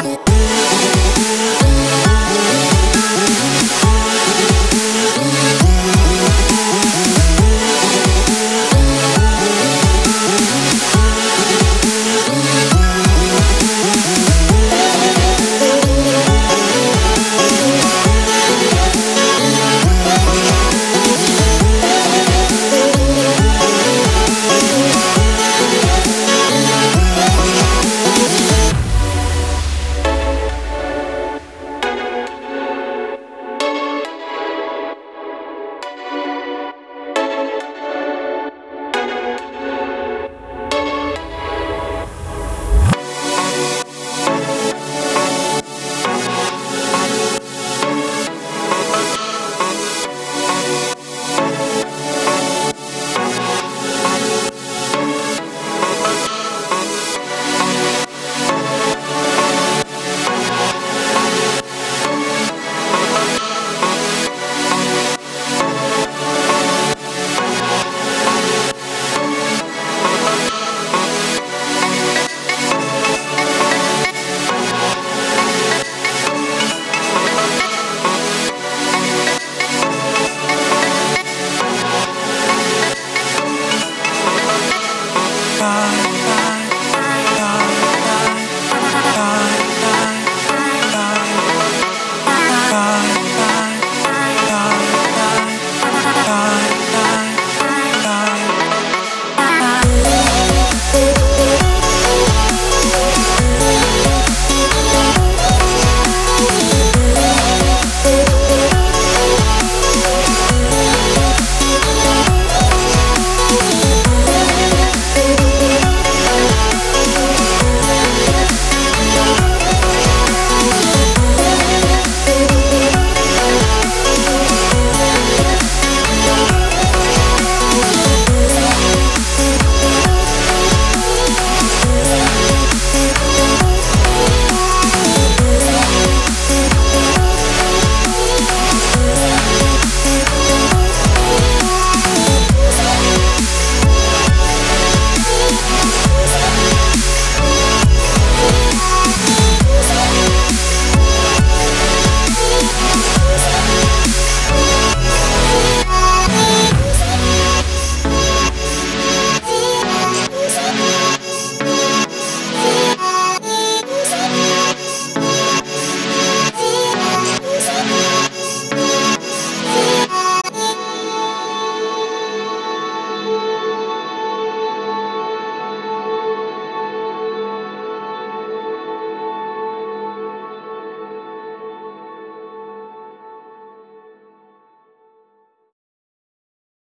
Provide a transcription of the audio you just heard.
Yeah. heart